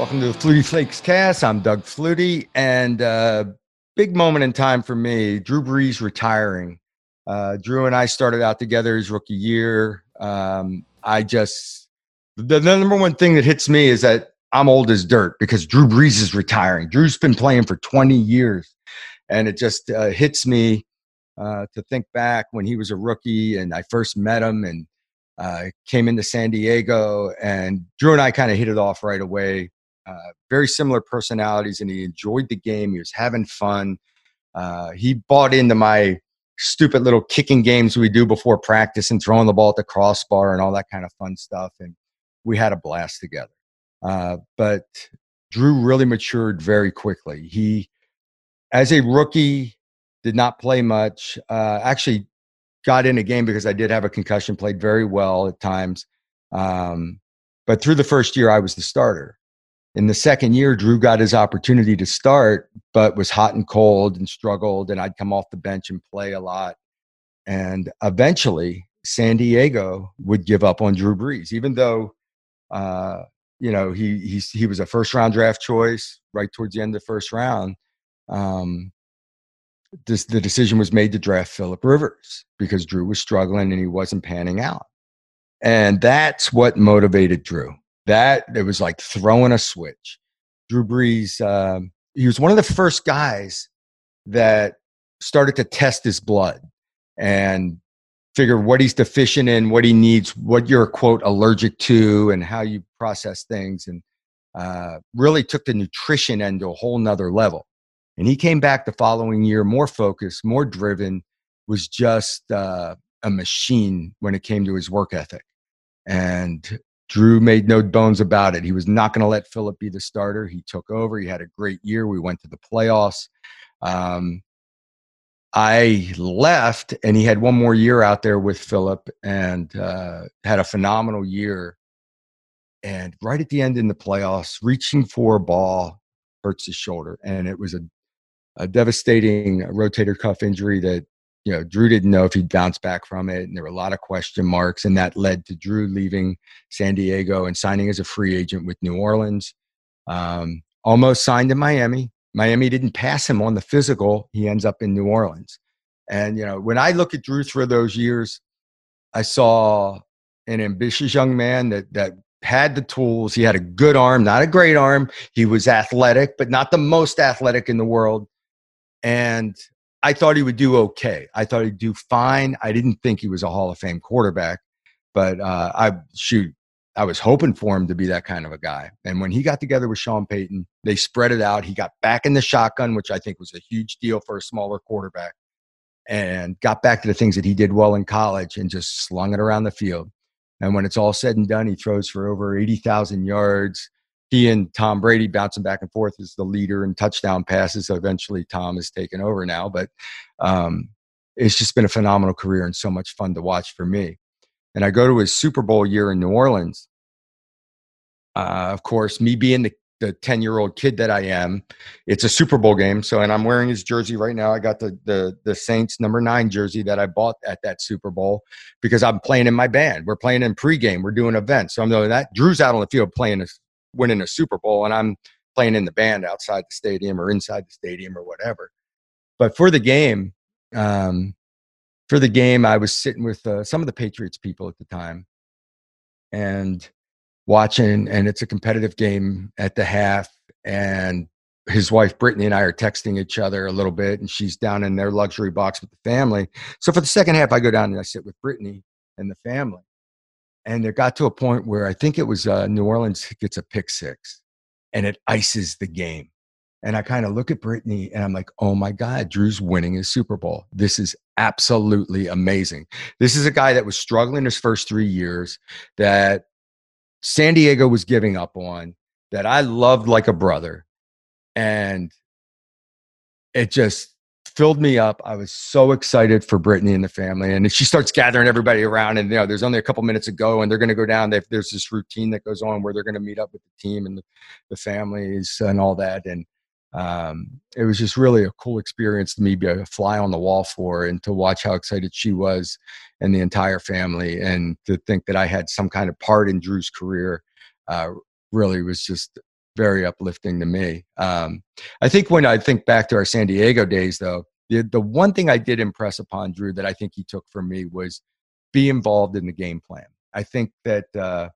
Welcome to the Flutie Flakes cast. I'm Doug Flutie, and uh, big moment in time for me. Drew Brees retiring. Uh, Drew and I started out together his rookie year. Um, I just the, the number one thing that hits me is that I'm old as dirt because Drew Brees is retiring. Drew's been playing for 20 years, and it just uh, hits me uh, to think back when he was a rookie and I first met him and uh, came into San Diego. And Drew and I kind of hit it off right away. Uh, very similar personalities, and he enjoyed the game. He was having fun. Uh, he bought into my stupid little kicking games we do before practice and throwing the ball at the crossbar and all that kind of fun stuff. And we had a blast together. Uh, but Drew really matured very quickly. He, as a rookie, did not play much. Uh, actually, got in a game because I did have a concussion. Played very well at times, um, but through the first year, I was the starter. In the second year, Drew got his opportunity to start, but was hot and cold and struggled. And I'd come off the bench and play a lot. And eventually, San Diego would give up on Drew Brees, even though uh, you know he he he was a first round draft choice right towards the end of the first round. Um, this, the decision was made to draft Philip Rivers because Drew was struggling and he wasn't panning out, and that's what motivated Drew. That it was like throwing a switch. Drew Brees, um, he was one of the first guys that started to test his blood and figure what he's deficient in, what he needs, what you're quote allergic to, and how you process things, and uh, really took the nutrition end to a whole nother level. And he came back the following year more focused, more driven, was just uh, a machine when it came to his work ethic. And Drew made no bones about it. He was not going to let Philip be the starter. He took over. He had a great year. We went to the playoffs. Um, I left, and he had one more year out there with Philip, and uh, had a phenomenal year. And right at the end in the playoffs, reaching for a ball hurts his shoulder, and it was a, a devastating rotator cuff injury that you know Drew didn't know if he'd bounce back from it, and there were a lot of question marks, and that led to Drew leaving San Diego and signing as a free agent with New Orleans. Um, almost signed in Miami, Miami didn't pass him on the physical. He ends up in New Orleans. And, you know, when I look at Drew through those years, I saw an ambitious young man that, that had the tools. He had a good arm, not a great arm. He was athletic, but not the most athletic in the world. And I thought he would do okay. I thought he'd do fine. I didn't think he was a Hall of Fame quarterback, but uh, I shoot. I was hoping for him to be that kind of a guy. And when he got together with Sean Payton, they spread it out. He got back in the shotgun, which I think was a huge deal for a smaller quarterback, and got back to the things that he did well in college and just slung it around the field. And when it's all said and done, he throws for over 80,000 yards. He and Tom Brady bouncing back and forth as the leader in touchdown passes. So eventually, Tom has taken over now. But um, it's just been a phenomenal career and so much fun to watch for me and I go to his Super Bowl year in New Orleans. Uh, of course, me being the the 10 year old kid that I am, it's a Super Bowl game. So, and I'm wearing his jersey right now. I got the, the, the Saints number nine jersey that I bought at that Super Bowl because I'm playing in my band. We're playing in pregame. We're doing events. So I'm doing that. Drew's out on the field playing, a, winning a Super Bowl, and I'm playing in the band outside the stadium or inside the stadium or whatever. But for the game, um, for the game, I was sitting with uh, some of the Patriots people at the time and watching, and it's a competitive game at the half. And his wife Brittany and I are texting each other a little bit, and she's down in their luxury box with the family. So for the second half, I go down and I sit with Brittany and the family. And it got to a point where I think it was uh, New Orleans gets a pick six, and it ices the game. And I kind of look at Brittany and I'm like, oh my God, Drew's winning his Super Bowl. This is absolutely amazing. This is a guy that was struggling his first three years, that San Diego was giving up on, that I loved like a brother. And it just filled me up. I was so excited for Brittany and the family. And she starts gathering everybody around. And, you know, there's only a couple minutes ago, and they're going to go down. there's this routine that goes on where they're going to meet up with the team and the, the families and all that. And, um, it was just really a cool experience to me be a fly on the wall for and to watch how excited she was and the entire family and to think that i had some kind of part in drew's career uh, really was just very uplifting to me. Um, I think when I think back to our San Diego days, though, the, the one thing I did impress upon Drew that I think he took from me was be involved in the game plan. I think that uh,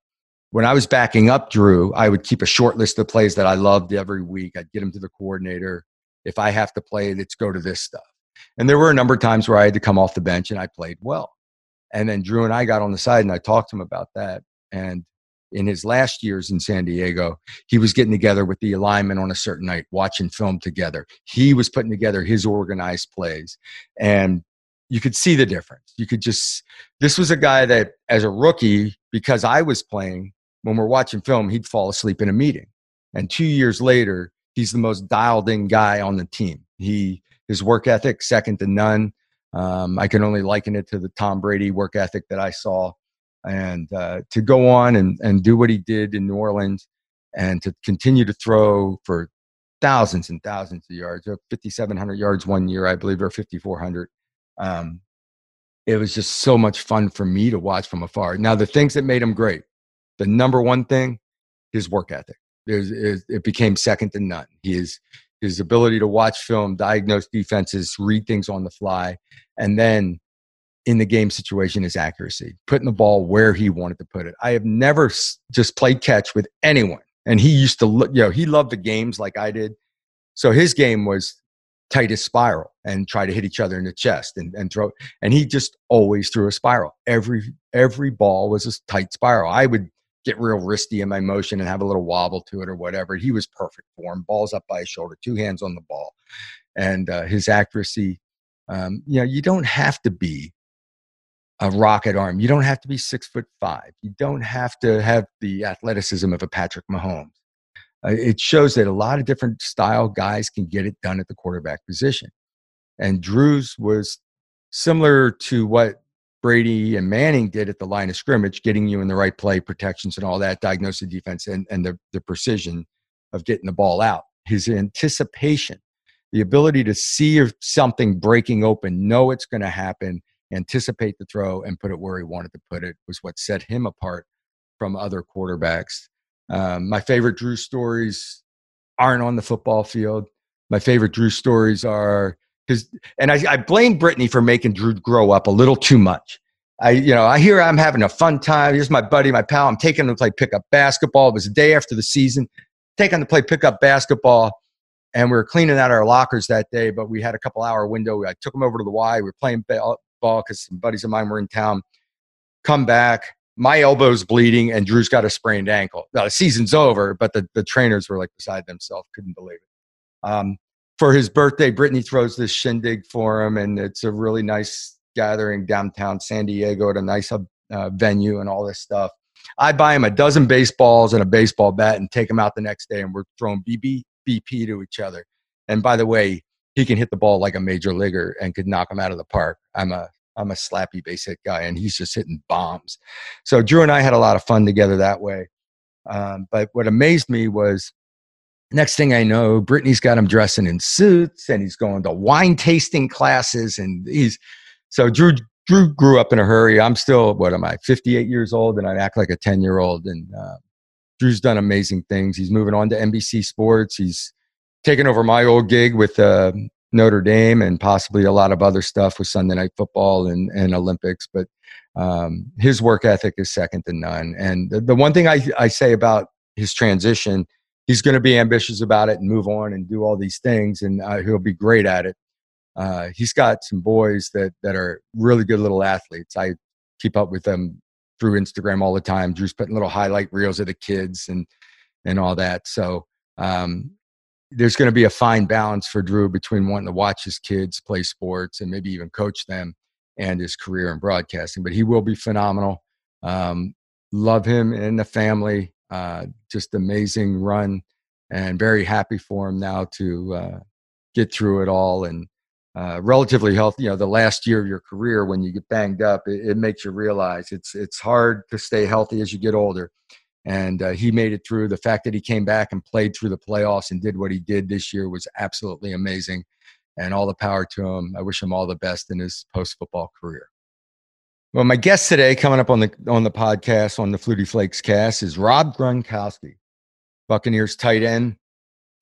when I was backing up Drew, I would keep a short list of plays that I loved every week. I'd get him to the coordinator. If I have to play, let's go to this stuff. And there were a number of times where I had to come off the bench and I played well. And then Drew and I got on the side and I talked to him about that. And in his last years in San Diego, he was getting together with the alignment on a certain night, watching film together. He was putting together his organized plays. And you could see the difference. You could just, this was a guy that, as a rookie, because I was playing, when we're watching film, he'd fall asleep in a meeting. And two years later, he's the most dialed in guy on the team. He, his work ethic, second to none. Um, I can only liken it to the Tom Brady work ethic that I saw and uh, to go on and, and do what he did in New Orleans and to continue to throw for thousands and thousands of yards, 5,700 yards one year, I believe, or 5,400. Um, it was just so much fun for me to watch from afar. Now, the things that made him great, the number one thing, his work ethic. it became second to none. His his ability to watch film, diagnose defenses, read things on the fly, and then in the game situation is accuracy, putting the ball where he wanted to put it. I have never just played catch with anyone. And he used to, look, you know, he loved the games like I did. So his game was tightest spiral and try to hit each other in the chest and, and throw. And he just always threw a spiral. Every every ball was a tight spiral. I would get real wristy in my motion and have a little wobble to it or whatever. He was perfect for him. Balls up by his shoulder, two hands on the ball, and uh, his accuracy. Um, you know, you don't have to be a rocket arm. You don't have to be six foot five. You don't have to have the athleticism of a Patrick Mahomes. Uh, it shows that a lot of different style guys can get it done at the quarterback position. And Drew's was similar to what Brady and Manning did at the line of scrimmage, getting you in the right play, protections, and all that, diagnose the defense, and, and the, the precision of getting the ball out. His anticipation, the ability to see something breaking open, know it's going to happen, anticipate the throw and put it where he wanted to put it was what set him apart from other quarterbacks. Um, my favorite Drew stories aren't on the football field. My favorite Drew stories are because, and I, I blame Brittany for making Drew grow up a little too much. I, you know, I hear I'm having a fun time. Here's my buddy, my pal. I'm taking him to play pickup basketball. It was the day after the season. Taking him to play pickup basketball and we were cleaning out our lockers that day, but we had a couple hour window. I took him over to the Y. We were playing because some buddies of mine were in town. Come back, my elbow's bleeding, and Drew's got a sprained ankle. Now, the season's over, but the, the trainers were like beside themselves, couldn't believe it. Um, for his birthday, Brittany throws this shindig for him, and it's a really nice gathering downtown San Diego at a nice uh, venue and all this stuff. I buy him a dozen baseballs and a baseball bat and take him out the next day, and we're throwing BB BP to each other. And by the way, he can hit the ball like a major leaguer and could knock him out of the park. I'm a I'm a slappy base hit guy, and he's just hitting bombs. So Drew and I had a lot of fun together that way. Um, but what amazed me was next thing I know, Brittany's got him dressing in suits, and he's going to wine tasting classes, and he's so Drew. Drew grew up in a hurry. I'm still what am I? 58 years old, and I act like a 10 year old. And uh, Drew's done amazing things. He's moving on to NBC Sports. He's taken over my old gig with uh, Notre Dame and possibly a lot of other stuff with Sunday Night Football and, and Olympics. But um, his work ethic is second to none. And the, the one thing I, I say about his transition, he's going to be ambitious about it and move on and do all these things, and uh, he'll be great at it. Uh, he's got some boys that that are really good little athletes. I keep up with them through Instagram all the time. Drew's putting little highlight reels of the kids and and all that. So um, there's going to be a fine balance for Drew between wanting to watch his kids play sports and maybe even coach them and his career in broadcasting. But he will be phenomenal. Um, love him and the family. Uh, just amazing run and very happy for him now to uh, get through it all and uh, relatively healthy. You know, the last year of your career when you get banged up, it, it makes you realize it's it's hard to stay healthy as you get older and uh, he made it through. The fact that he came back and played through the playoffs and did what he did this year was absolutely amazing, and all the power to him. I wish him all the best in his post football career. Well, my guest today, coming up on the on the podcast on the Flutie Flakes cast, is Rob Gronkowski. Buccaneers tight end,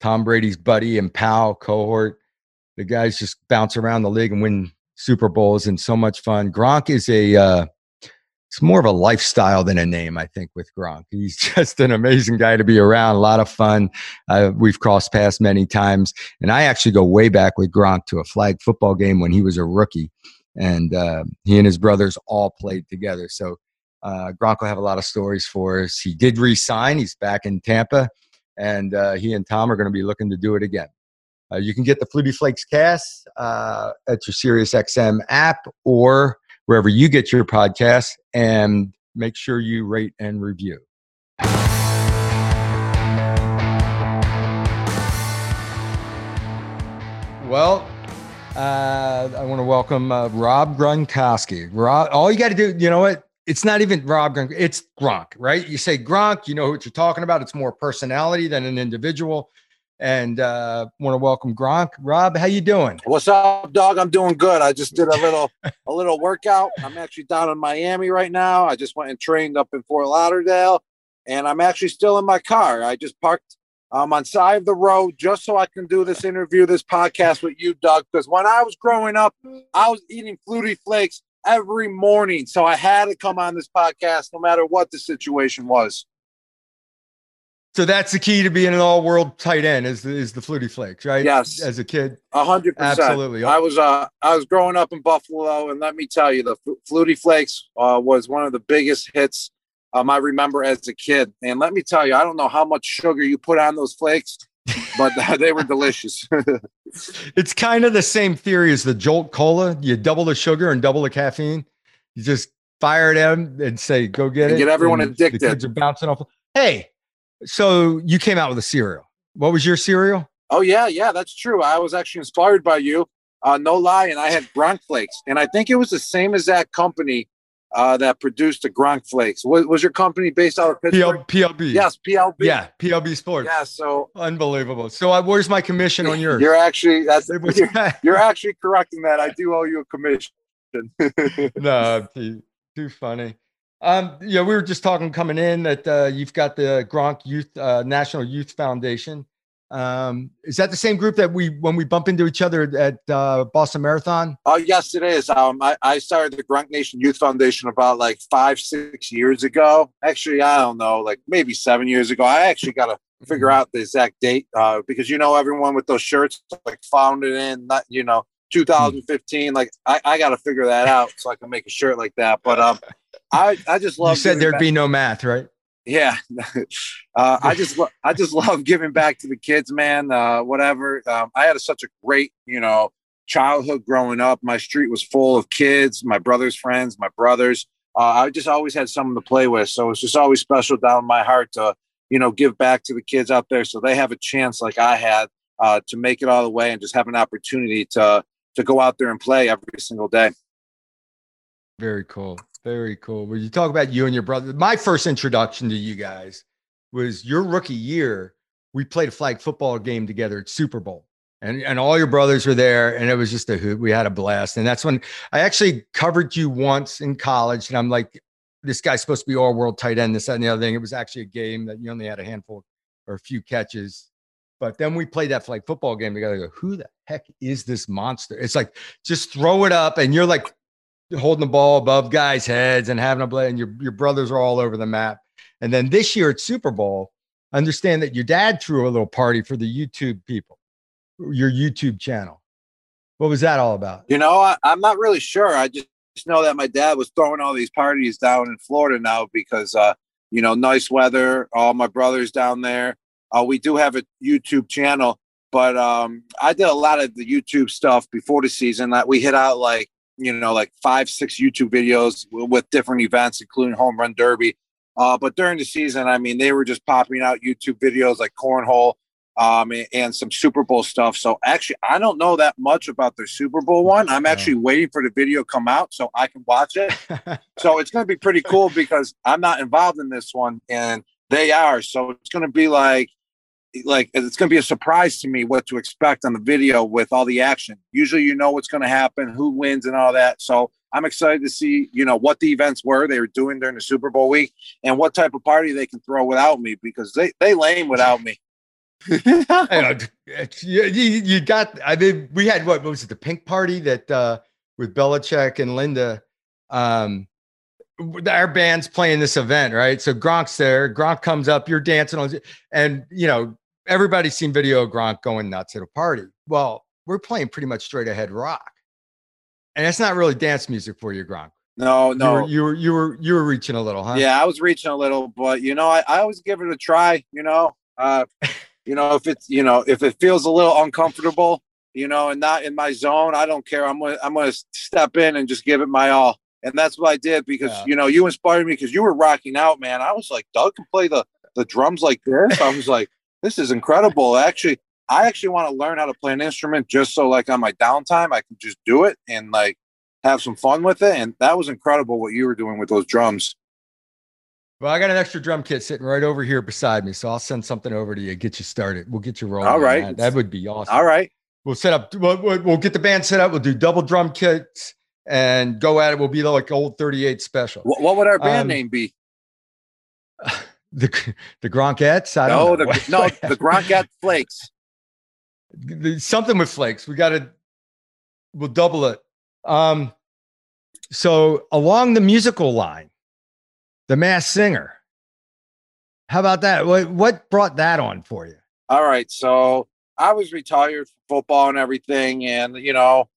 Tom Brady's buddy and pal cohort. The guys just bounce around the league and win Super Bowls and so much fun. Gronk is a uh, it's more of a lifestyle than a name, I think, with Gronk. He's just an amazing guy to be around, a lot of fun. Uh, we've crossed paths many times. And I actually go way back with Gronk to a flag football game when he was a rookie. And uh, he and his brothers all played together. So uh, Gronk will have a lot of stories for us. He did resign, he's back in Tampa. And uh, he and Tom are going to be looking to do it again. Uh, you can get the Flutie Flakes cast uh, at your SiriusXM app or wherever you get your podcasts and make sure you rate and review. Well, uh, I want to welcome uh, Rob Gronkowski. Rob, all you got to do, you know what? It's not even Rob Gronk. It's Gronk, right? You say Gronk, you know what you're talking about. It's more personality than an individual and uh, want to welcome Gronk. Rob, how you doing? What's up, dog? I'm doing good. I just did a little a little workout. I'm actually down in Miami right now. I just went and trained up in Fort Lauderdale, and I'm actually still in my car. I just parked um, on side of the road just so I can do this interview, this podcast with you, Doug. Because when I was growing up, I was eating Flutie Flakes every morning, so I had to come on this podcast no matter what the situation was. So that's the key to being an all-world tight end is the, is the Flutie Flakes, right? Yes. As a kid, a hundred percent. Absolutely. I was uh I was growing up in Buffalo, and let me tell you, the Flutie Flakes uh, was one of the biggest hits um, I remember as a kid. And let me tell you, I don't know how much sugar you put on those flakes, but they were delicious. it's kind of the same theory as the Jolt Cola. You double the sugar and double the caffeine. You just fire it at them and say, "Go get and it." Get everyone addicted. The kids are bouncing off. Hey, so you came out with a cereal. What was your cereal? Oh yeah, yeah, that's true. I was actually inspired by you. Uh, no lie, and I had Gronk Flakes, and I think it was the same as that company uh, that produced the Gronk Flakes. Was, was your company based out of Pittsburgh? PL, PLB. Yes, PLB. Yeah, PLB Sports. Yeah, so unbelievable. So uh, where's my commission on yours? You're actually that's you're, you're actually correcting that. I do owe you a commission. no, too funny. Um, yeah, we were just talking coming in that uh, you've got the Gronk Youth uh, National Youth Foundation. Um, is that the same group that we when we bump into each other at uh, Boston Marathon? Oh yes, it is. Um, I, I started the Gronk Nation Youth Foundation about like five six years ago. Actually, I don't know, like maybe seven years ago. I actually got to figure out the exact date uh, because you know everyone with those shirts like founded in not you know 2015. Like I, I got to figure that out so I can make a shirt like that. But um, I I just love. You said there'd back. be no math, right? Yeah, uh, I just I just love giving back to the kids, man. Uh, whatever. Um, I had a, such a great, you know, childhood growing up. My street was full of kids, my brother's friends, my brothers. Uh, I just always had someone to play with, so it's just always special down in my heart to, you know, give back to the kids out there, so they have a chance like I had uh, to make it all the way and just have an opportunity to to go out there and play every single day. Very cool. Very cool. When you talk about you and your brother, my first introduction to you guys was your rookie year. We played a flag football game together at Super Bowl. And, and all your brothers were there, and it was just a hoot. We had a blast. And that's when I actually covered you once in college. And I'm like, this guy's supposed to be all world tight end, this, that, and the other thing. It was actually a game that you only had a handful or a few catches. But then we played that flag football game together. Go, who the heck is this monster? It's like just throw it up, and you're like holding the ball above guys' heads and having a play, and your, your brothers are all over the map. And then this year at Super Bowl, understand that your dad threw a little party for the YouTube people, your YouTube channel. What was that all about? You know, I, am not really sure. I just know that my dad was throwing all these parties down in Florida now because, uh, you know, nice weather, all my brothers down there. Uh, we do have a YouTube channel, but um, I did a lot of the YouTube stuff before the season. That we hit out like you know, like five, six YouTube videos with different events, including Home Run Derby. Uh, but during the season, I mean, they were just popping out YouTube videos like Cornhole um, and, and, some Super Bowl stuff. So actually, I don't know that much about their Super Bowl one. I'm actually waiting for the video to come out so I can watch it. so it's going to be pretty cool because I'm not involved in this one and they are. So it's going to be like like it's going to be a surprise to me what to expect on the video with all the action. Usually, you know what's going to happen, who wins, and all that. So I'm excited to see, you know, what the events were they were doing during the Super Bowl week and what type of party they can throw without me because they they lame without me. you, you, got. I mean, we had what, what was it? The pink party that uh, with Belichick and Linda. Um, our band's playing this event, right? So Gronk's there. Gronk comes up. You're dancing on, and you know everybody's seen video of Gronk going nuts at a party. Well, we're playing pretty much straight ahead rock, and it's not really dance music for you, Gronk. No, no, you were, you were you were you were reaching a little, huh? Yeah, I was reaching a little, but you know, I, I always give it a try. You know, uh, you know, if it's you know, if it feels a little uncomfortable, you know, and not in my zone, I don't care. I'm gonna I'm gonna step in and just give it my all. And that's what I did because yeah. you know you inspired me because you were rocking out, man. I was like, Doug can play the the drums like this. I was like, this is incredible. Actually, I actually want to learn how to play an instrument just so like on my downtime I can just do it and like have some fun with it. And that was incredible what you were doing with those drums. Well, I got an extra drum kit sitting right over here beside me, so I'll send something over to you, get you started. We'll get you rolling. All right, that. that. would be awesome. All right, we'll set up. We'll, we'll get the band set up. We'll do double drum kits and go at it. We'll be like old 38 special. What, what would our band um, name be? The the Gronkettes? I don't no, the, no, the Gronkette Flakes. Something with flakes. We got to. We'll double it. Um, so along the musical line, the Masked Singer. How about that? What what brought that on for you? All right, so I was retired from football and everything, and you know,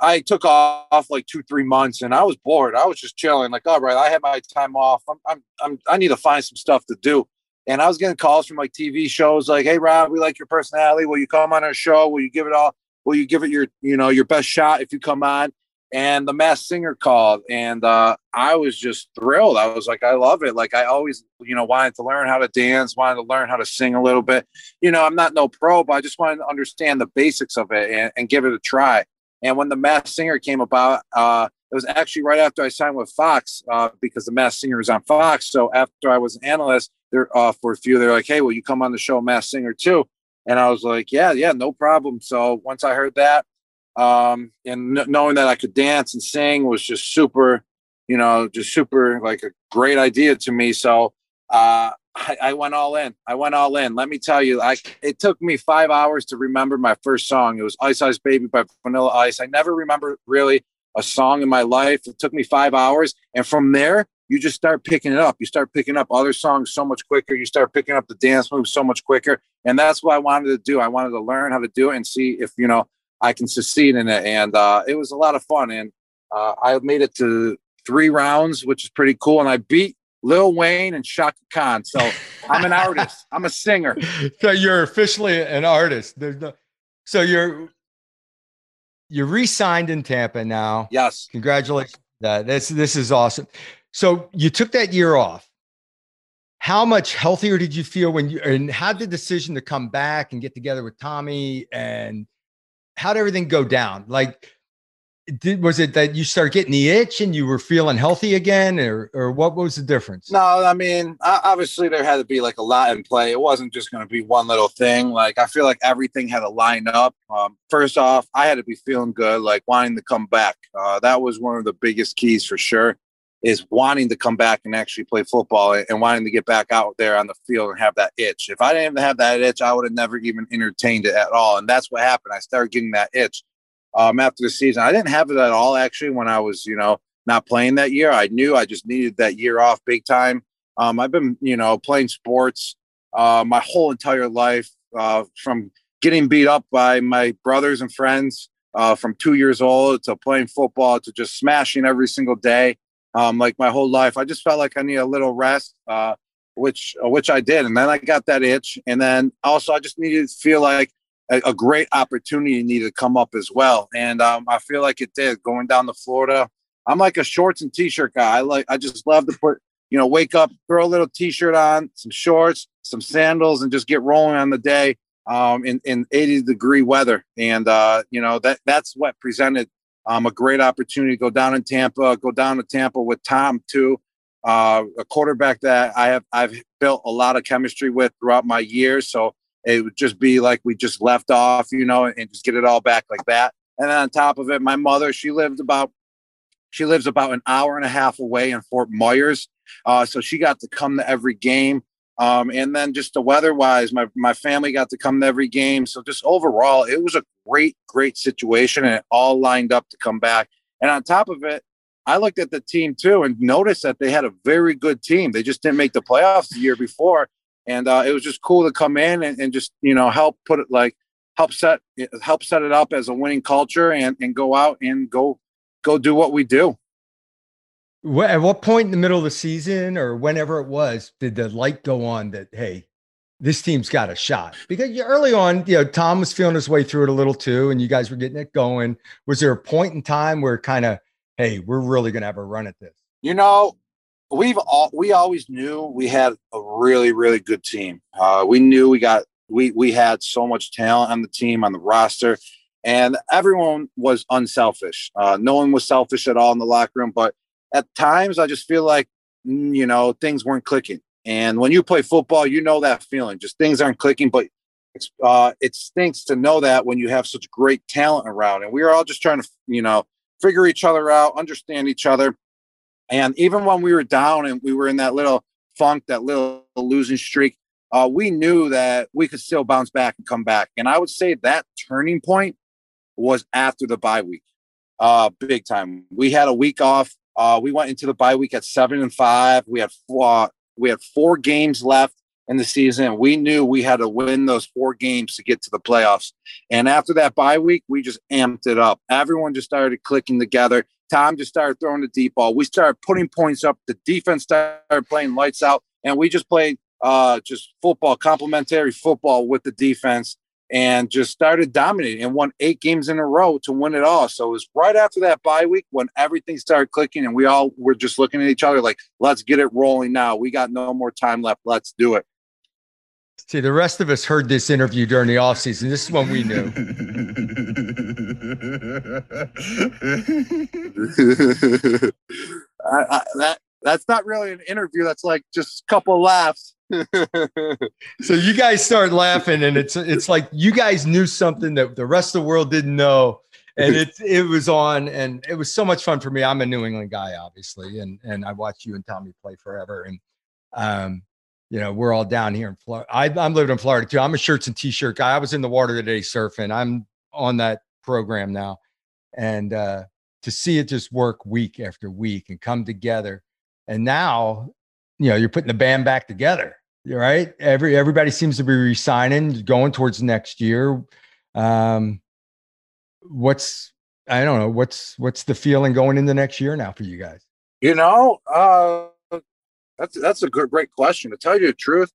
I took off like two, three months and I was bored. I was just chilling, like, all right, I had my time off. I'm, I'm, I'm, I need to find some stuff to do. And I was getting calls from like TV shows like, hey, Rob, we like your personality. Will you come on our show? Will you give it all? Will you give it your, you know, your best shot if you come on? And the Masked Singer called and uh, I was just thrilled. I was like, I love it. Like I always, you know, wanted to learn how to dance, wanted to learn how to sing a little bit. You know, I'm not no pro, but I just wanted to understand the basics of it and, and give it a try. And when the Masked Singer came about, uh, it was actually right after I signed with Fox uh, because the Masked Singer was on Fox. So after I was an analyst, there uh, for a few, they're like, "Hey, will you come on the show, Masked Singer too?" And I was like, "Yeah, yeah, no problem." So once I heard that, um, and knowing that I could dance and sing was just super, you know, just super like a great idea to me. So uh, I, I, went all in. I went all in. Let me tell you, I it took me five hours to remember my first song. It was Ice Ice Baby by Vanilla Ice. I never remember really a song in my life. It took me five hours. And from there, you just start picking it up. You start picking up other songs so much quicker. You start picking up the dance moves so much quicker. And that's what I wanted to do. I wanted to learn how to do it and see if, you know, I can succeed in it. And uh, it was a lot of fun. And uh, I made it to three rounds, which is pretty cool. And I beat Lil Wayne and Chaka Khan. So I'm an artist. I'm a singer. So you're officially an artist. There's no, so you're you're re-signed in Tampa now. Yes. Congratulations. That this this is awesome. So you took that year off. How much healthier did you feel when you and how did the decision to come back and get together with Tommy and how did everything go down? Like did was it that you started getting the itch and you were feeling healthy again or or what was the difference? No i mean obviously there had to be like a lot in play. It wasn't just going to be one little thing. Like i feel like everything had to line up. Um, first off i had to be feeling good like wanting to come back. Uh, that was one of the biggest keys for sure is wanting to come back and actually play football and wanting to get back out there on the field and have that itch. If i didn't have that itch i would have never even entertained it at all and that's what happened. I started getting that itch um, after the season. I didn't have it at all actually when I was, you know, not playing that year. I knew I just needed that year off big time. Um, I've been, you know, playing sports uh, my whole entire life uh, from getting beat up by my brothers and friends uh, from two years old to playing football to just smashing every single day. Um, like my whole life, I just felt like I need a little rest, uh, which which I did, and then I got that itch, and then also I just needed to feel like a, a great opportunity needed to come up as well. And um, I feel like it did going down to Florida. I'm like a shorts and t-shirt guy. I like I just love to put, you know, wake up, throw a little t-shirt on, some shorts, some sandals, and just get rolling on the day um, in, in 80 degree weather. And uh, you know, that that's what presented um, a great opportunity to go down in Tampa, go down to Tampa with Tom too. Uh, a quarterback that I have I've built a lot of chemistry with throughout my years. So it would just be like we just left off, you know, and just get it all back like that. And then on top of it, my mother, she lived about She lives about an hour and a half away in Fort Myers. Uh, so she got to come to every game. Um, and then just the weather wise, my, my family got to come to every game. So just overall, it was a great, great situation and it all lined up to come back. And on top of it, I looked at the team too and noticed that they had a very good team. They just didn't make the playoffs the year before. And uh, it was just cool to come in and, and just, you know, help put it like help set help set it up as a winning culture and, and go out and go go do what we do. At what point in the middle of the season or whenever it was, did the light go on that, hey, this team's got a shot? Because early on, you know, Tom was feeling his way through it a little too, and you guys were getting it going. Was there a point in time where kind of, hey, we're really going to have a run at this? You know, we've all we always knew we had a really really good team. Uh, we knew we got we we had so much talent on the team on the roster, and everyone was unselfish. Uh, no one was selfish at all in the locker room, but at times I just feel like mm, you know things weren't clicking. And when you play football, you know that feeling. Just things aren't clicking, but uh, it stinks to know that when you have such great talent around. And we are all just trying to, you know, figure each other out, understand each other. And even when we were down and we were in that little funk, that little losing streak, uh, we knew that we could still bounce back and come back. And I would say that turning point was after the bye week, uh, big time. We had a week off uh, we went into the bye week at seven and five. We had four, we had four games left in the season. We knew we had to win those four games to get to the playoffs. And after that bye week, we just amped it up. Everyone just started clicking together. Tom just started throwing the deep ball. We started putting points up. The defense started playing lights out, and we just played uh, just football, complementary football with the defense and just started dominating and won eight games in a row to win it all. So it was right after that bye week when everything started clicking and we all were just looking at each other like, let's get it rolling now. We got no more time left. Let's do it. See, the rest of us heard this interview during the offseason. This is when we knew. I, I, that that's not really an interview. That's like just a couple laughs. so you guys start laughing, and it's it's like you guys knew something that the rest of the world didn't know, and it it was on, and it was so much fun for me. I'm a New England guy, obviously, and and I watched you and Tommy play forever, and um, you know, we're all down here in Florida. I, I'm living in Florida too. I'm a shirts and t-shirt guy. I was in the water today surfing. I'm on that program now, and uh, to see it just work week after week and come together, and now you know you're putting the band back together right? Every everybody seems to be resigning, going towards next year. Um, what's I don't know what's what's the feeling going into next year now for you guys? You know, uh, that's that's a good great question. To tell you the truth,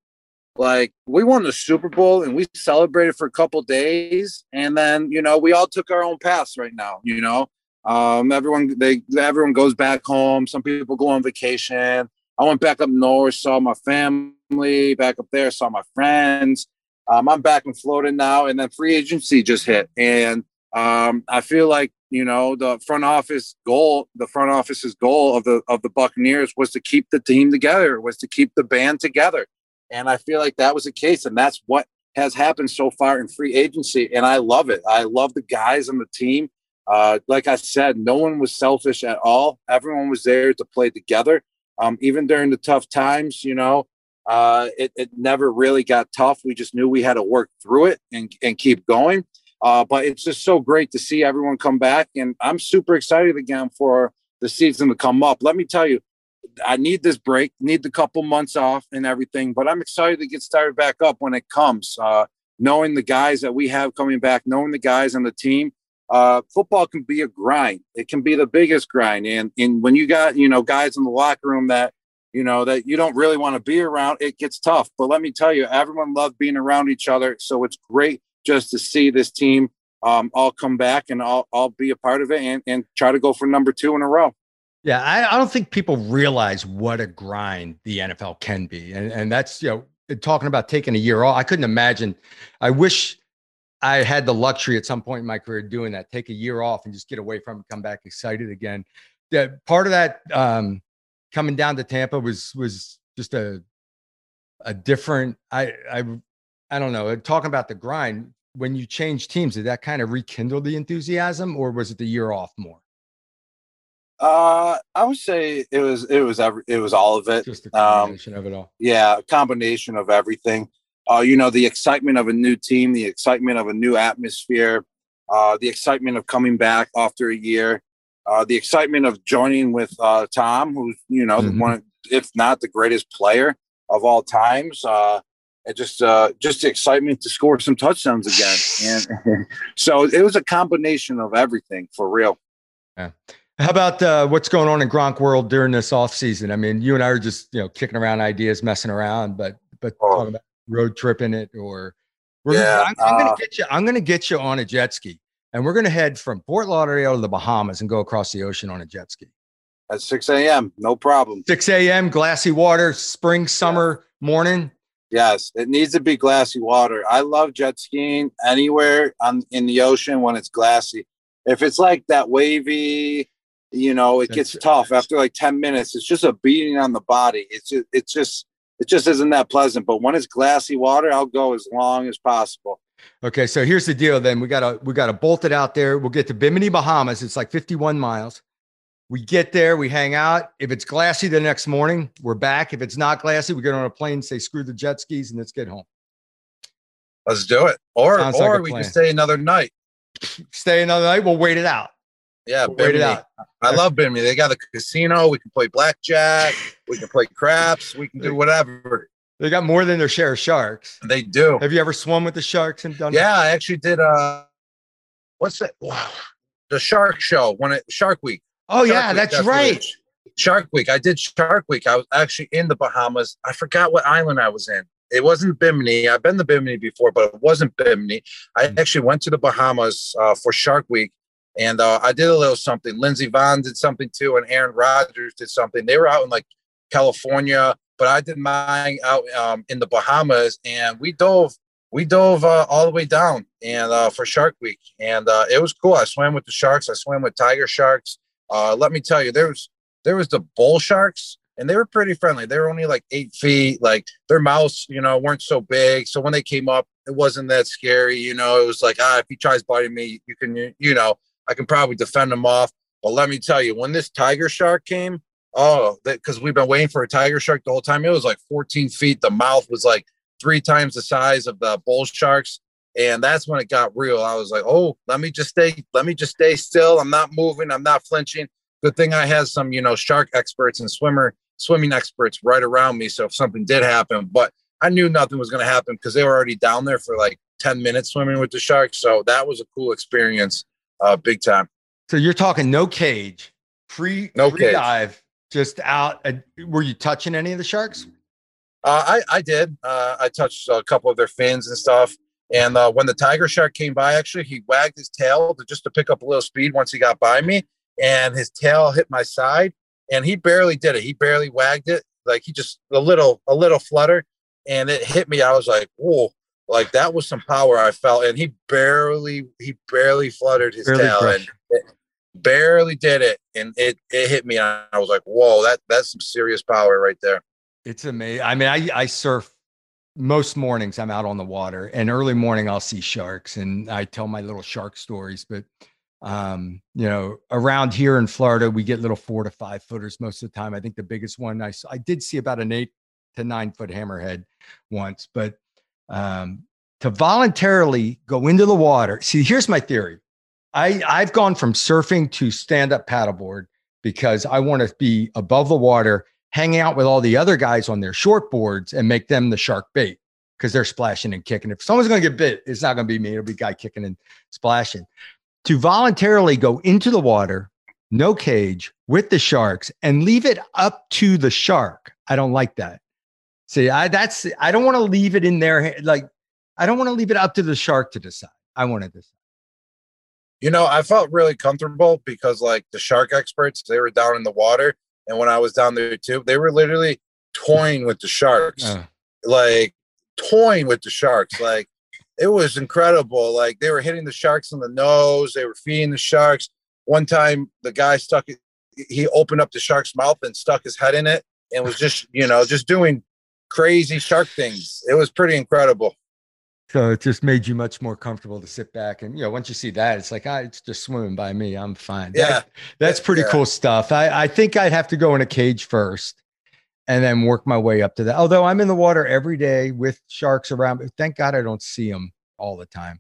like we won the Super Bowl and we celebrated for a couple days, and then you know we all took our own paths right now. You know, um, everyone they everyone goes back home. Some people go on vacation. I went back up north, saw my family back up there, saw my friends. Um, I'm back in Florida now, and then free agency just hit, and um, I feel like you know the front office goal, the front office's goal of the of the Buccaneers was to keep the team together, was to keep the band together, and I feel like that was the case, and that's what has happened so far in free agency, and I love it. I love the guys on the team. Uh, like I said, no one was selfish at all. Everyone was there to play together um, even during the tough times, you know, uh, it, it never really got tough. We just knew we had to work through it and, and keep going. Uh, but it's just so great to see everyone come back. And I'm super excited again for the season to come up. Let me tell you, I need this break, need the couple months off and everything, but I'm excited to get started back up when it comes. Uh, knowing the guys that we have coming back, knowing the guys on the team, uh, football can be a grind. It can be the biggest grind. And, and when you got, you know, guys in the locker room that, you know, that you don't really want to be around, it gets tough. But let me tell you, everyone loved being around each other. So it's great just to see this team um, all come back and all, all be a part of it and, and try to go for number two in a row. Yeah, I, I don't think people realize what a grind the NFL can be. And, and that's, you know, talking about taking a year off. I couldn't imagine. I wish I had the luxury at some point in my career doing that, take a year off and just get away from it, come back excited again. That part of that um, coming down to Tampa was was just a a different. I I I don't know. Talking about the grind, when you change teams, did that kind of rekindle the enthusiasm, or was it the year off more? Uh, I would say it was it was every it was all of it. Just a combination um, of it all. Yeah, a combination of everything. Uh, you know, the excitement of a new team, the excitement of a new atmosphere, uh, the excitement of coming back after a year, uh, the excitement of joining with uh, Tom, who's you know mm-hmm. one, if not the greatest player of all times. Uh, and just uh, just the excitement to score some touchdowns again, and so it was a combination of everything for real. Yeah. How about uh, what's going on in Gronk world during this off season? I mean, you and I are just you know kicking around ideas, messing around, but but oh. talking about road tripping it or we're yeah, gonna, I'm, I'm uh, gonna get you. I'm gonna get you on a jet ski, and we're gonna head from Fort Lauderdale to the Bahamas and go across the ocean on a jet ski. At 6 a.m., no problem. 6 a.m. glassy water, spring, summer yeah. morning. Yes, it needs to be glassy water. I love jet skiing anywhere on in the ocean when it's glassy. If it's like that wavy, you know, it gets tough after like 10 minutes. It's just a beating on the body. It's just, it's just, it just isn't that pleasant. But when it's glassy water, I'll go as long as possible. Okay, so here's the deal. Then we gotta we gotta bolt it out there. We'll get to Bimini, Bahamas. It's like 51 miles. We get there, we hang out. If it's glassy the next morning, we're back. If it's not glassy, we get on a plane, say screw the jet skis, and let's get home. Let's do it. Or Sounds or like we can stay another night. Stay another night. We'll wait it out. Yeah, out. I love Bimini. They got a casino. We can play blackjack. we can play craps. We can do whatever. They got more than their share of sharks. They do. Have you ever swum with the sharks and done? Yeah, I actually did. Uh, what's that? Wow. The Shark Show when it Shark Week. Oh Shark yeah, Week, that's, that's right. Shark Week. I did Shark Week. I was actually in the Bahamas. I forgot what island I was in. It wasn't Bimini. I've been to Bimini before, but it wasn't Bimini. I hmm. actually went to the Bahamas uh, for Shark Week, and uh, I did a little something. Lindsey Vonn did something too, and Aaron Rodgers did something. They were out in like California, but I did mine out um, in the Bahamas, and we dove. We dove uh, all the way down and uh, for Shark Week, and uh, it was cool. I swam with the sharks. I swam with tiger sharks. Uh, let me tell you, there was there was the bull sharks, and they were pretty friendly. They were only like eight feet. Like their mouths, you know, weren't so big. So when they came up, it wasn't that scary. You know, it was like, ah, if he tries biting me, you can, you know, I can probably defend them off. But let me tell you, when this tiger shark came, oh, because we've been waiting for a tiger shark the whole time. It was like 14 feet. The mouth was like three times the size of the bull sharks. And that's when it got real. I was like, oh, let me just stay, let me just stay still. I'm not moving, I'm not flinching. Good thing I had some, you know, shark experts and swimmer, swimming experts right around me. So if something did happen, but I knew nothing was going to happen because they were already down there for like 10 minutes swimming with the sharks. So that was a cool experience uh, big time. So you're talking no cage, free, no free cage. dive, just out. Uh, were you touching any of the sharks? Uh, I I did. Uh, I touched a couple of their fins and stuff. And uh, when the tiger shark came by, actually, he wagged his tail to, just to pick up a little speed once he got by me, and his tail hit my side, and he barely did it. He barely wagged it, like he just a little a little flutter, and it hit me. I was like, whoa. Like that was some power I felt, and he barely he barely fluttered his barely tail crushed. and barely did it, and it it hit me. And I was like, "Whoa, that that's some serious power right there." It's amazing. I mean, I I surf most mornings. I'm out on the water, and early morning I'll see sharks, and I tell my little shark stories. But um, you know, around here in Florida, we get little four to five footers most of the time. I think the biggest one I I did see about an eight to nine foot hammerhead once, but um, to voluntarily go into the water. See, here's my theory. I, I've gone from surfing to stand up paddleboard because I want to be above the water, hanging out with all the other guys on their short boards and make them the shark bait because they're splashing and kicking. If someone's going to get bit, it's not going to be me. It'll be guy kicking and splashing. To voluntarily go into the water, no cage with the sharks and leave it up to the shark. I don't like that. See, I that's I don't want to leave it in there. Like I don't want to leave it up to the shark to decide. I want to decide. You know, I felt really comfortable because like the shark experts, they were down in the water, and when I was down there too, they were literally toying with the sharks, uh. like toying with the sharks. Like it was incredible. Like they were hitting the sharks in the nose, they were feeding the sharks. One time, the guy stuck it. He opened up the shark's mouth and stuck his head in it, and was just you know just doing crazy shark things. It was pretty incredible. So it just made you much more comfortable to sit back and you know once you see that it's like ah, it's just swimming by me I'm fine. Yeah, that, that's pretty yeah. cool stuff. I I think I'd have to go in a cage first, and then work my way up to that. Although I'm in the water every day with sharks around, but thank God I don't see them all the time.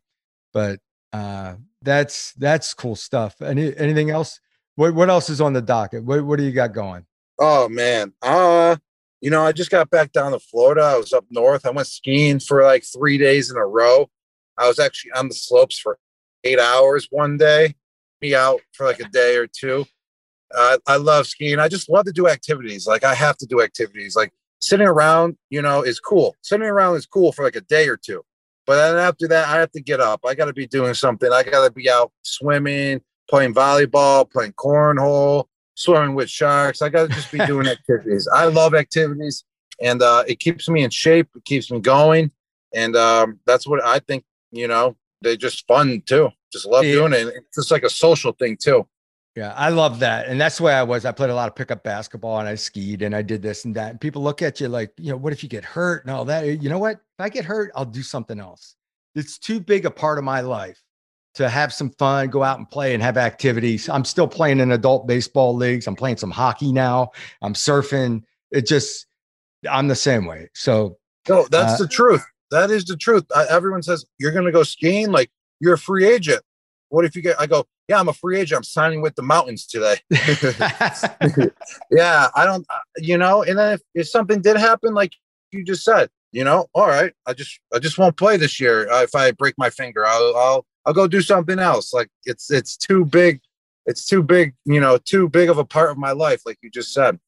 But uh, that's that's cool stuff. Any anything else? What what else is on the docket? What what do you got going? Oh man, uh, you know, I just got back down to Florida. I was up north. I went skiing for like three days in a row. I was actually on the slopes for eight hours one day, be out for like a day or two. Uh, I love skiing. I just love to do activities. Like I have to do activities. Like sitting around, you know, is cool. Sitting around is cool for like a day or two. But then after that, I have to get up. I got to be doing something. I got to be out swimming, playing volleyball, playing cornhole, swimming with sharks. I got to just be doing activities. I love activities, and uh, it keeps me in shape. It keeps me going, and um, that's what I think. You know, they're just fun too. Just love Yeah. doing it. It's just like a social thing too. Yeah, I love that. And that's the way I was. I played a lot of pickup basketball and I skied and I did this and that. And people look at you like, you know, what if you get hurt and all that? You know what? If I get hurt, I'll do something else. It's too big a part of my life to have some fun, go out and play and have activities. I'm still playing in adult baseball leagues. I'm playing some hockey now. I'm surfing. It just, I'm the same way. So, No, that's Uh, the truth. That is the truth. I, everyone says you're going to go skiing. Like you're a free agent. What if you get? I go, yeah, I'm a free agent. I'm signing with the mountains today. yeah, I don't, uh, you know. And then if, if something did happen, like you just said, you know, all right, I just, I just won't play this year. Uh, if I break my finger, I'll, I'll, I'll go do something else. Like it's, it's too big. It's too big, you know, too big of a part of my life, like you just said.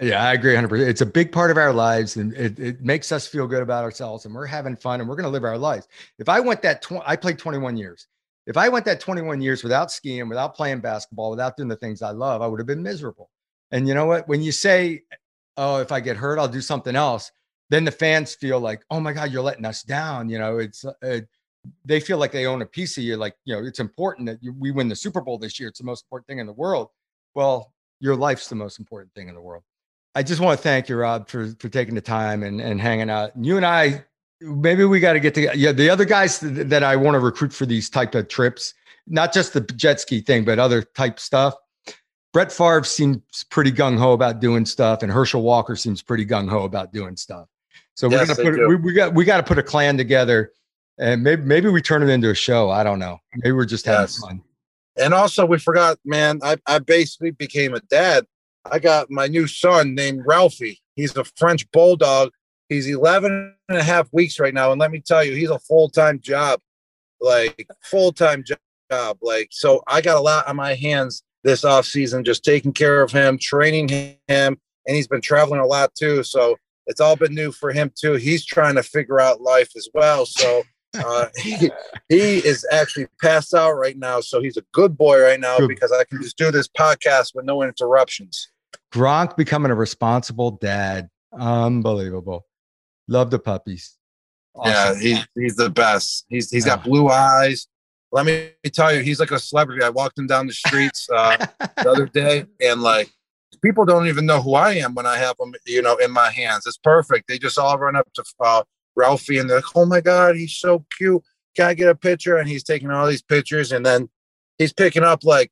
Yeah, I agree 100%. It's a big part of our lives and it, it makes us feel good about ourselves and we're having fun and we're going to live our lives. If I went that, tw- I played 21 years. If I went that 21 years without skiing, without playing basketball, without doing the things I love, I would have been miserable. And you know what? When you say, oh, if I get hurt, I'll do something else, then the fans feel like, oh my God, you're letting us down. You know, it's, they feel like they own a piece of you. Like, you know, it's important that you, we win the Super Bowl this year. It's the most important thing in the world. Well, your life's the most important thing in the world. I just want to thank you, Rob, for for taking the time and, and hanging out. You and I, maybe we got to get together. Yeah, the other guys th- that I want to recruit for these type of trips, not just the jet ski thing, but other type stuff. Brett Favre seems pretty gung ho about doing stuff, and Herschel Walker seems pretty gung ho about doing stuff. So we're Yes, gonna put we, we got we got to put a clan together, and maybe maybe we turn it into a show. I don't know. Maybe we're just having Yes. fun. And also, we forgot, man, I, I basically became a dad. I got my new son named Ralphie. He's a French bulldog. He's 11 and a half weeks right now. And let me tell you, he's a full time job, like full time job. Like, so I got a lot on my hands this off season, just taking care of him, training him. And he's been traveling a lot too. So it's all been new for him too. He's trying to figure out life as well. So, uh, he, he is actually passed out right now. So he's a good boy right now Good. because I can just do this podcast with no interruptions. Gronk becoming a responsible dad. Unbelievable. Love the puppies. Yeah, Awesome. he's he's the best. He's he's got Ah. blue eyes. Let me tell you, he's like a celebrity. I walked him down the streets uh, the other day, and like people don't even know who I am when I have them, you know, in my hands. It's perfect. They just all run up to uh, Ralphie and they're like, "Oh my god, he's so cute! Can I get a picture?" And he's taking all these pictures, and then he's picking up like,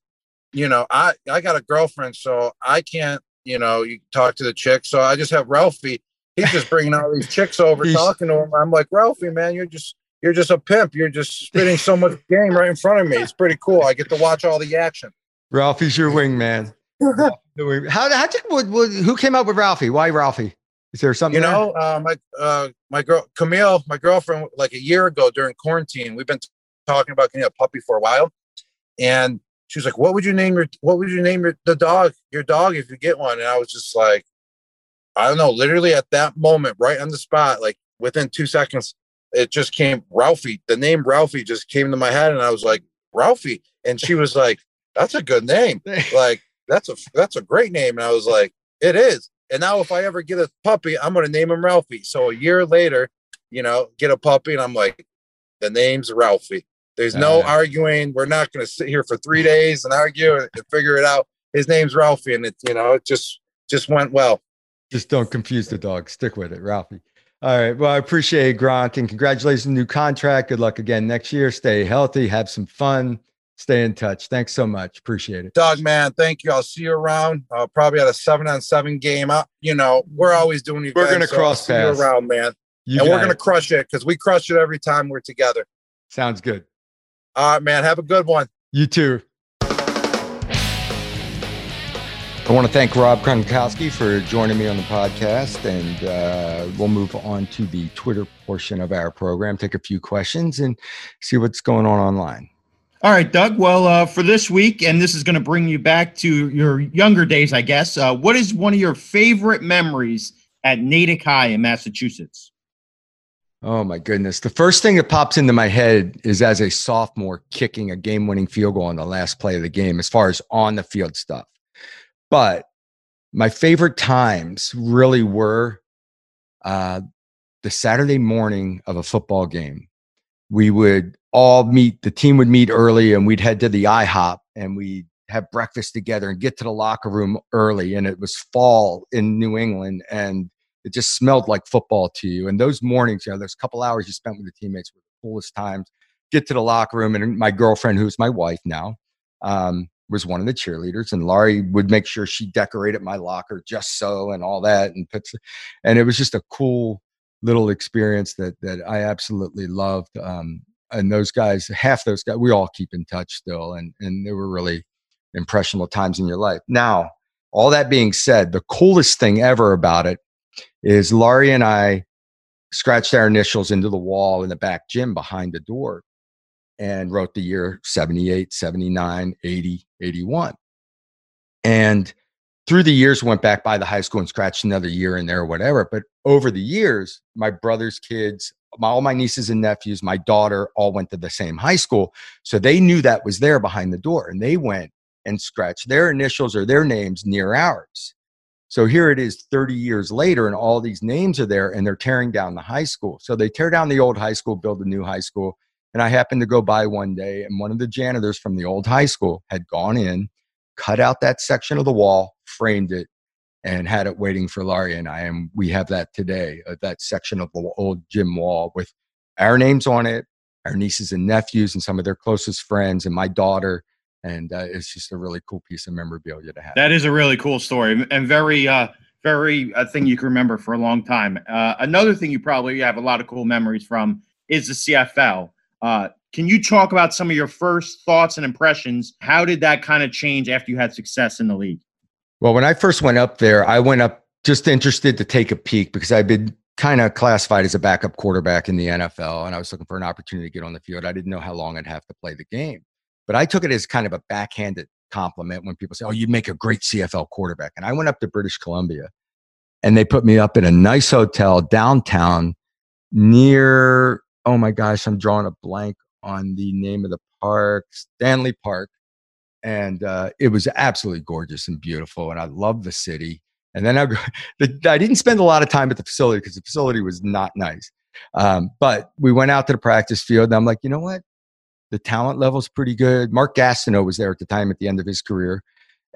you know, I I got a girlfriend, so I can't, you know, you talk to the chick. So I just have Ralphie. He's just bringing all these chicks over, talking to him. I'm like, Ralphie, man, you're just you're just a pimp. You're just spitting so much game right in front of me. It's pretty cool. I get to watch all the action. Ralphie's your wingman. Wing- How, how did, what, what, who came up with Ralphie? Why Ralphie? Is there something? You there? know, uh, my uh, my girl Camille, my girlfriend, like a year ago during quarantine, we've been t- talking about getting a puppy for a while, and she was like, "What would you name your What would you name your the dog your dog if you get one?" And I was just like, I don't know. Literally at that moment, right on the spot, like within two seconds, it just came Ralphie. The name Ralphie just came to my head, and I was like, Ralphie, and she was like, "That's a good name." like that's a that's a great name and i was like it is and now if i ever get a puppy i'm going to name him ralphie so a year later you know get a puppy and i'm like the name's ralphie there's no Uh. arguing we're not going to sit here for three days and argue and, and figure it out his name's ralphie and it you know it just just went well Just don't confuse the dog. Stick with it, Ralphie. All right. Well, I appreciate it, Gronk, and congratulations on the new contract. Good luck again next year. Stay healthy, have some fun, stay in touch. Thanks so much. Appreciate it. Doug, man, thank you. I'll see you around. Uh, probably at a seven on seven game. Uh, you know, we're always doing We're gonna so cross paths. you around, man. You and we're gonna crush it because we crush it every time we're together. Sounds good. All right, man. Have a good one. You too. I want to thank Rob Gronkowski for joining me on the podcast, and uh, we'll move on to the Twitter portion of our program. Take a few questions and see what's going on online. All right, Doug. Well, uh, for this week, and this is going to bring you back to your younger days, I guess. Uh, what is one of your favorite memories at Natick High in Massachusetts? Oh my goodness. The first thing that pops into my head is as a sophomore kicking a game winning field goal on the last play of the game, as far as on the field stuff. But my favorite times really were uh, the Saturday morning of a football game. We would all meet, the team would meet early and we'd head to the IHOP and we'd have breakfast together and get to the locker room early. And it was fall in New England and it just smelled like football to you. And those mornings, you know, those couple hours you spent with the teammates were the coolest times. Get to the locker room, and my girlfriend, who's my wife now, um, was one of the cheerleaders, and Laurie would make sure she decorated my locker just so and all that, and puts, and it was just a cool little experience that that I absolutely loved. Um, and those guys, half those guys, we all keep in touch still, and and they were really impressionable times in your life. Now, all that being said, the coolest thing ever about it is Laurie and I scratched our initials into the wall in the back gym behind the door and wrote the year 78, 79, 80, 81. And through the years, went back by the high school and scratched another year in there or whatever. But over the years, my brother's kids, my, all my nieces and nephews, my daughter all went to the same high school. So they knew that was there behind the door and they went and scratched their initials or their names near ours. So here it is 30 years later, and all these names are there, and they're tearing down the high school. So they tear down the old high school, build a new high school. And I happened to go by one day, and one of the janitors from the old high school had gone in, cut out that section of the wall, framed it, and had it waiting for Laurie and I. And we have that today, uh, that section of the old gym wall with our names on it, our nieces and nephews, and some of their closest friends, and my daughter. And uh, it's just a really cool piece of memorabilia to have. That is a really cool story and very, uh, very a thing you can remember for a long time. Uh, another thing you probably have a lot of cool memories from is the CFL. Uh, can you talk about some of your first thoughts and impressions? How did that kind of change after you had success in the league? Well, when I first went up there, I went up just interested to take a peek because I'd been kind of classified as a backup quarterback in the NFL and I was looking for an opportunity to get on the field. I didn't know how long I'd have to play the game. But I took it as kind of a backhanded compliment when people say, Oh, you'd make a great CFL quarterback. And I went up to British Columbia and they put me up in a nice hotel downtown near, oh my gosh, I'm drawing a blank on the name of the park, Stanley Park. And uh, it was absolutely gorgeous and beautiful. And I loved the city. And then I, I didn't spend a lot of time at the facility because the facility was not nice. Um, but we went out to the practice field and I'm like, you know what? The talent level's pretty good. Mark Gastineau was there at the time at the end of his career.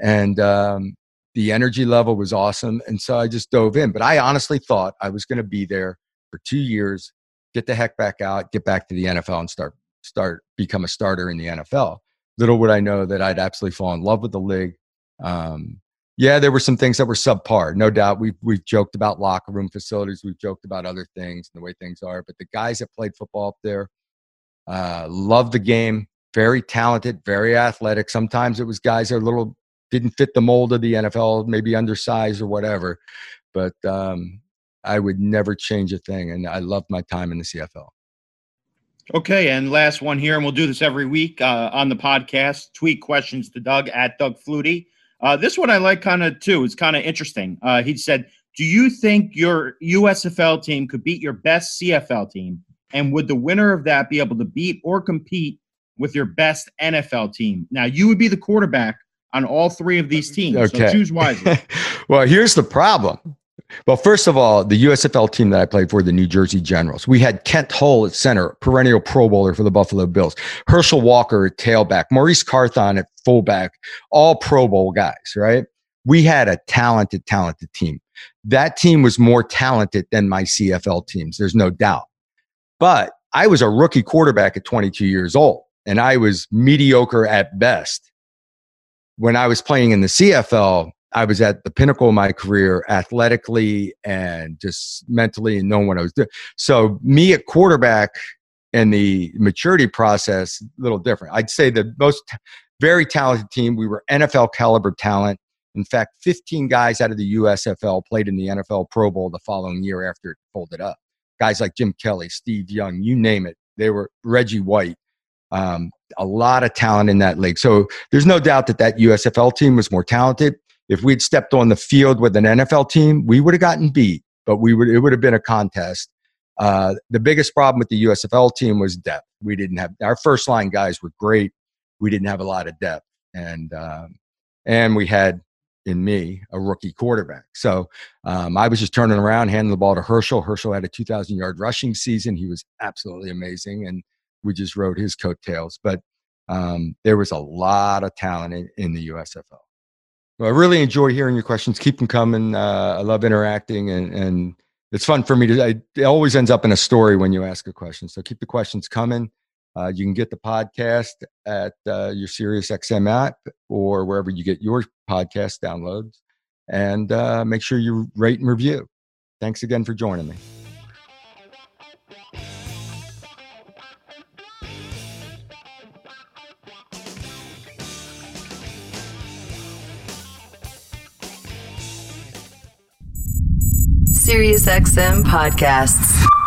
And um, the energy level was awesome. And so I just dove in. But I honestly thought I was going to be there for two years, get the heck back out, get back to the NFL and start start become a starter in the NFL. Little would I know that I'd absolutely fall in love with the league. Um, yeah, there were some things that were subpar, no doubt. We've we've joked about locker room facilities, we've joked about other things and the way things are. But the guys that played football up there uh, loved the game, very talented, very athletic. Sometimes it was guys that are a little didn't fit the mold of the NFL, maybe undersized or whatever. But um, I would never change a thing, and I loved my time in the CFL. Okay, and last one here, and we'll do this every week uh, on the podcast. Tweet questions to Doug at Doug Flutie. Uh, this one I like kind of too. It's kind of interesting. Uh, he said, "Do you think your USFL team could beat your best CFL team, and would the winner of that be able to beat or compete with your best NFL team?" Now, you would be the quarterback on all three of these teams, Okay. so choose wisely. well, here's the problem. Well, first of all, the USFL team that I played for, the New Jersey Generals, we had Kent Hull at center, perennial Pro Bowler for the Buffalo Bills, Herschel Walker at tailback, Maurice Carthon at fullback, all Pro Bowl guys, right? we had a talented, talented team. That team was more talented than my CFL teams. There's no doubt. But I was a rookie quarterback at 22 years old, and I was mediocre at best. When I was playing in the CFL, I was at the pinnacle of my career athletically and just mentally and knowing what I was doing. So, me at quarterback and the maturity process, a little different. I'd say the most very talented team, we were NFL caliber talent. In fact, 15 guys out of the USFL played in the NFL Pro Bowl the following year after it folded up. Guys like Jim Kelly, Steve Young, you name it. They were Reggie White. Um, a lot of talent in that league. So there's no doubt that that USFL team was more talented. If we'd stepped on the field with an NFL team, we would have gotten beat, but we would it would have been a contest. Uh, the biggest problem with the USFL team was depth. We didn't have our first line guys were great. We didn't have a lot of depth, and um, and we had in me a rookie quarterback. So um, I was just turning around, handing the ball to Herschel. Herschel had a 2,000 yard rushing season. He was absolutely amazing, and we just rode his coattails. But um, there was a lot of talent in, in the USFL. Well, I really enjoy hearing your questions. Keep them coming. Uh, I love interacting, and, and it's fun for me to. I, it always ends up in a story when you ask a question. So keep the questions coming. Uh, you can get the podcast at uh, your SiriusXM app or wherever you get your podcast downloads. And uh, make sure you rate and review. Thanks again for joining me. SiriusXM podcasts.